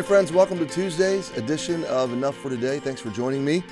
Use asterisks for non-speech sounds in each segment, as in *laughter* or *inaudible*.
Hey, friends, welcome to Tuesday's edition of Enough for Today. Thanks for joining me.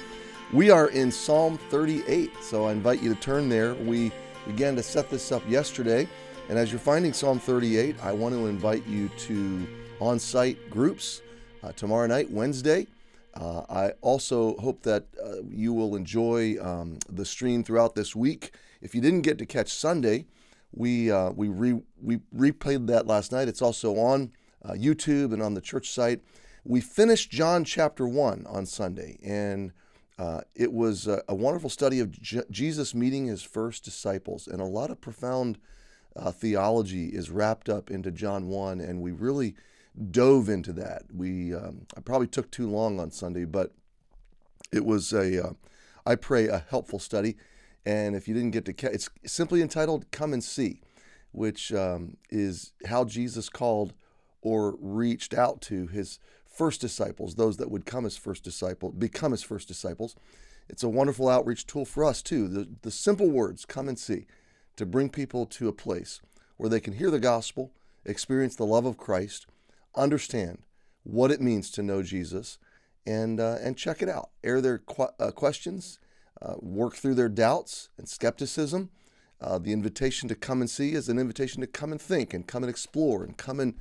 We are in Psalm 38, so I invite you to turn there. We began to set this up yesterday, and as you're finding Psalm 38, I want to invite you to on site groups uh, tomorrow night, Wednesday. Uh, I also hope that uh, you will enjoy um, the stream throughout this week. If you didn't get to catch Sunday, we uh, we re, we replayed that last night. It's also on uh, YouTube and on the church site. We finished John chapter 1 on Sunday, and uh, it was a, a, wonderful study of J- Jesus meeting his first disciples, and a lot of profound uh, theology is wrapped up into John 1, and we really dove into that. We um, I probably took too long on Sunday, but it was a uh, I pray a helpful study. And if you didn't get to, it's simply entitled "Come and See," which um, is how Jesus called or reached out to his first disciples, those that would come as first disciple, become his first disciples. It's a wonderful outreach tool for us too. The, the simple words, come and see, to bring people to a place where they can hear the gospel, experience the love of Christ, understand what it means to know Jesus, and, uh, and check it out. Air their qu- uh, questions, uh, work through their doubts and skepticism. Uh, the invitation to come and see is an invitation to come and think and come and explore and come and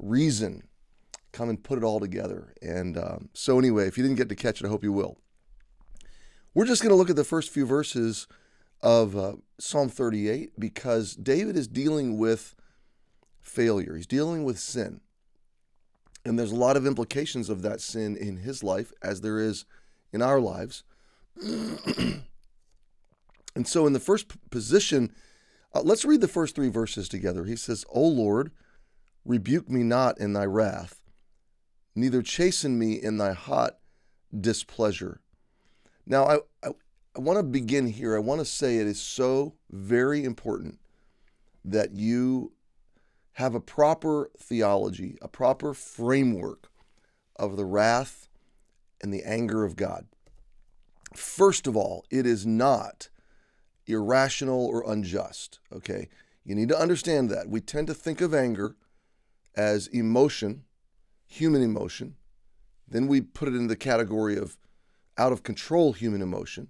reason, come and put it all together. And um, so, anyway, if you didn't get to catch it, I hope you will. We're just going to look at the first few verses of uh, Psalm 38 because David is dealing with failure, he's dealing with sin. And there's a lot of implications of that sin in his life, as there is in our lives. *clears throat* and so, in the first position, uh, let's read the first three verses together. He says, O Lord, Rebuke me not in thy wrath, neither chasten me in thy hot displeasure. Now, I, I, I want to begin here. I want to say it is so very important that you have a proper theology, a proper framework of the wrath and the anger of God. First of all, it is not irrational or unjust, okay? You need to understand that. We tend to think of anger as emotion, human emotion. Then we put it in the category of out of control human emotion.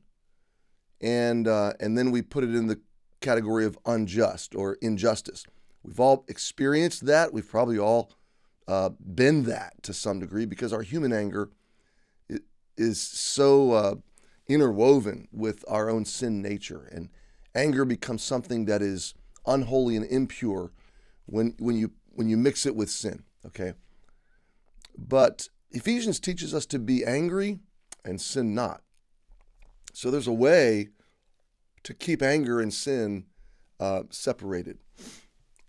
And, uh, and then we put it in the category of unjust or injustice. We've all experienced that. We've probably all uh, been that to some degree because our human anger is so uh, interwoven with our own sin nature. And anger becomes something that is unholy and impure when, when you when you mix it with sin, okay? But Ephesians teaches us to be angry and sin not. So there's a way to keep anger and sin uh, separated.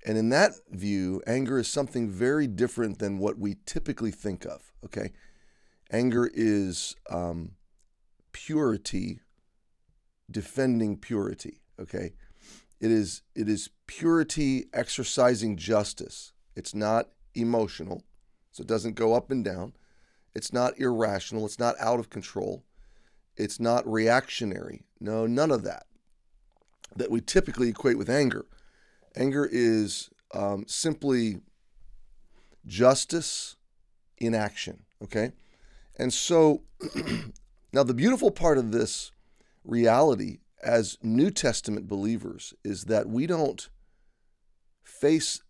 And in that view, anger is something very different than what we typically think of, okay? Anger is um, purity defending purity, okay? It is it is purity exercising justice. It's not emotional, so it doesn't go up and down. It's not irrational. It's not out of control. It's not reactionary. No, none of that that we typically equate with anger. Anger is um, simply justice in action. Okay, and so *clears throat* now the beautiful part of this reality as New Testament believers is that we don't face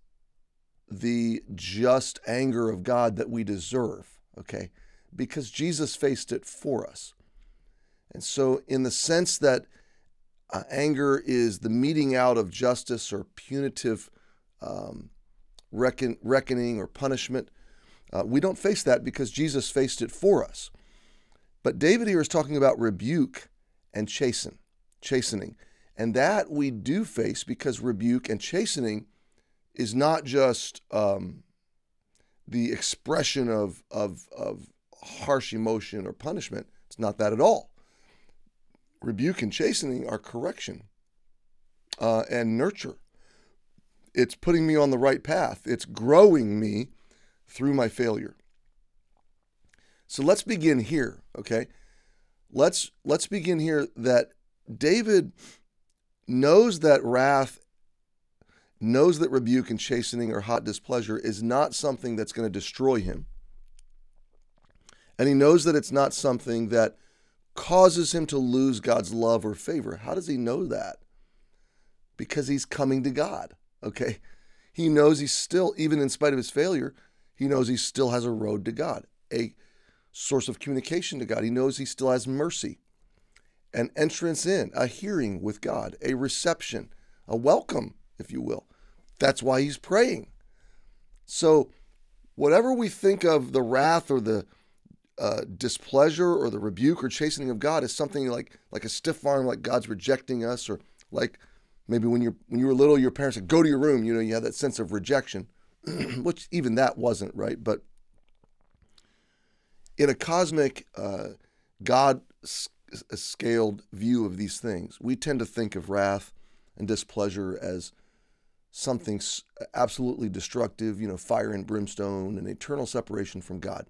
the just anger of God that we deserve, okay? Because Jesus faced it for us. And so, in the sense that uh, anger is the meting out of justice or punitive um, reckon, reckoning or punishment, uh, we don't face that because Jesus faced it for us. But David here is talking about rebuke and chasten chastening. And that we do face because rebuke and chastening is not just um, the expression of, of, of harsh emotion or punishment. It's not that at all. Rebuke and chastening are correction uh, and nurture. It's putting me on the right path. It's growing me through my failure. So let's begin here, okay? Let's let's begin here that David knows that wrath, knows that rebuke and chastening or hot displeasure is not something that's going to destroy him. And he knows that it's not something that causes him to lose God's love or favor. How does he know that? Because he's coming to God. Okay. He knows he's still, even in spite of his failure, he knows he still has a road to God, a source of communication to God. He knows he still has mercy, an entrance in, a hearing with God, a reception, a welcome, if you will. That's why he's praying. So, whatever we think of the wrath or the uh, displeasure or the rebuke or chastening of God is something like like a stiff arm, like God's rejecting us, or like maybe when you're when you were little, your parents said, "Go to your room." You know, you had that sense of rejection, *clears throat* which even that wasn't right. But in a cosmic, uh, God scaled view of these things, we tend to think of wrath and displeasure as something absolutely destructive, you know, fire and brimstone and eternal separation from God.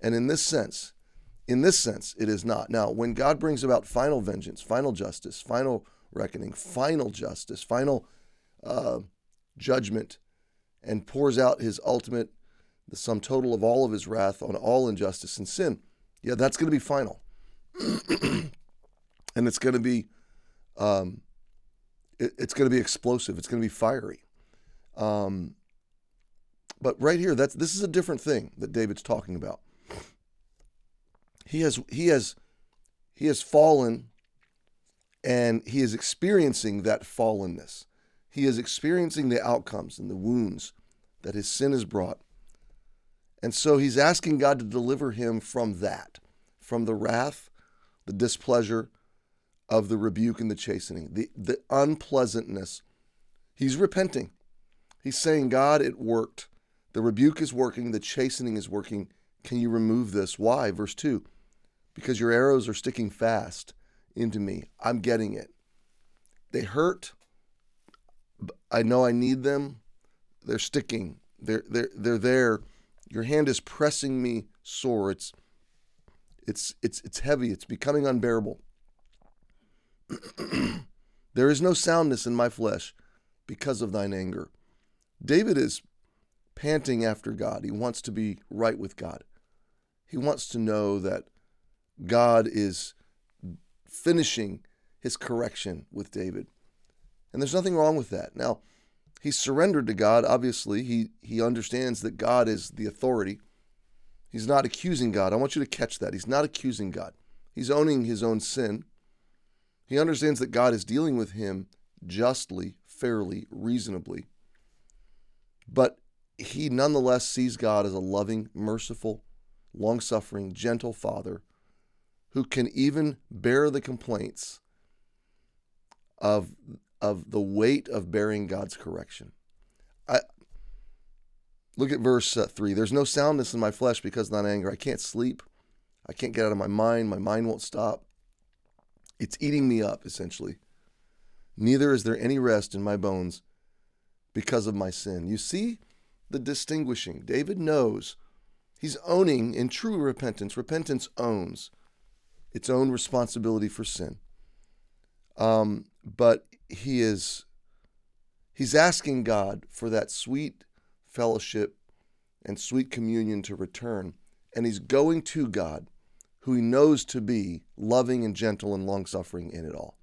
And in this sense, in this sense, it is not. Now, when God brings about final vengeance, final justice, final reckoning, final justice, final uh, judgment, and pours out his ultimate, the sum total of all of his wrath on all injustice and sin, yeah, that's going to be final. And it's going to be um, it, it's going to be explosive. It's going to be fiery. Um, but right here, that's this is a different thing that David's talking about. He has he has he has fallen, and he is experiencing that fallenness. He is experiencing the outcomes and the wounds that his sin has brought. And so he's asking God to deliver him from that, from the wrath, the displeasure, of the rebuke and the chastening, the, the unpleasantness. He's repenting. He's saying, God, it worked. The rebuke is working, the chastening is working. Can you remove this? Why? Verse 2 Because your arrows are sticking fast into me. I'm getting it. They hurt. I know I need them. They're sticking. They're they're they're there. Your hand is pressing me sore. It's it's it's it's heavy. It's becoming unbearable. *clears throat* there is no soundness in my flesh because of thine anger. David is panting after God. He wants to be right with God. He wants to know that God is finishing his correction with David. And there's nothing wrong with that. Now, he's surrendered to God. Obviously, he, he understands that God is the authority. He's not accusing God. I want you to catch that. He's not accusing God. He's owning his own sin. He understands that God is dealing with him justly, fairly, reasonably. But he nonetheless sees God as a loving, merciful, long suffering, gentle father who can even bear the complaints of, of the weight of bearing God's correction. I, look at verse uh, 3 There's no soundness in my flesh because of thine anger. I can't sleep. I can't get out of my mind. My mind won't stop. It's eating me up, essentially. Neither is there any rest in my bones because of my sin. You see the distinguishing. David knows he's owning in true repentance. Repentance owns its own responsibility for sin. Um, but he is he's asking God for that sweet fellowship and sweet communion to return. And he's going to God who he knows to be loving and gentle and long suffering in it all.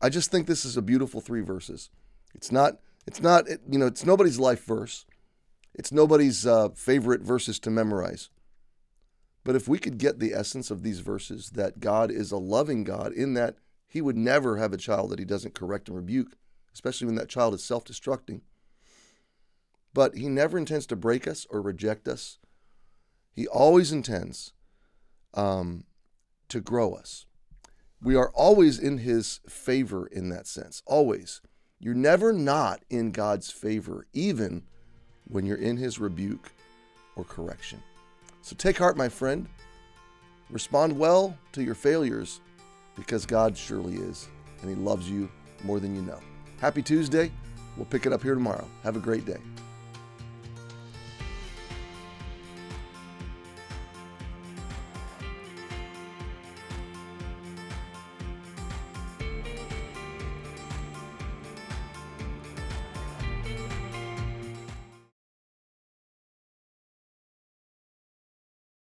I just think this is a beautiful three verses. It's not, it's not, you know, it's nobody's life verse. It's nobody's uh, favorite verses to memorize. But if we could get the essence of these verses, that God is a loving God, in that He would never have a child that He doesn't correct and rebuke, especially when that child is self destructing. But He never intends to break us or reject us. He always intends um, to grow us. We are always in His favor in that sense, always. You're never not in God's favor, even when you're in His rebuke or correction. So take heart, my friend. Respond well to your failures because God surely is, and He loves you more than you know. Happy Tuesday. We'll pick it up here tomorrow. Have a great day.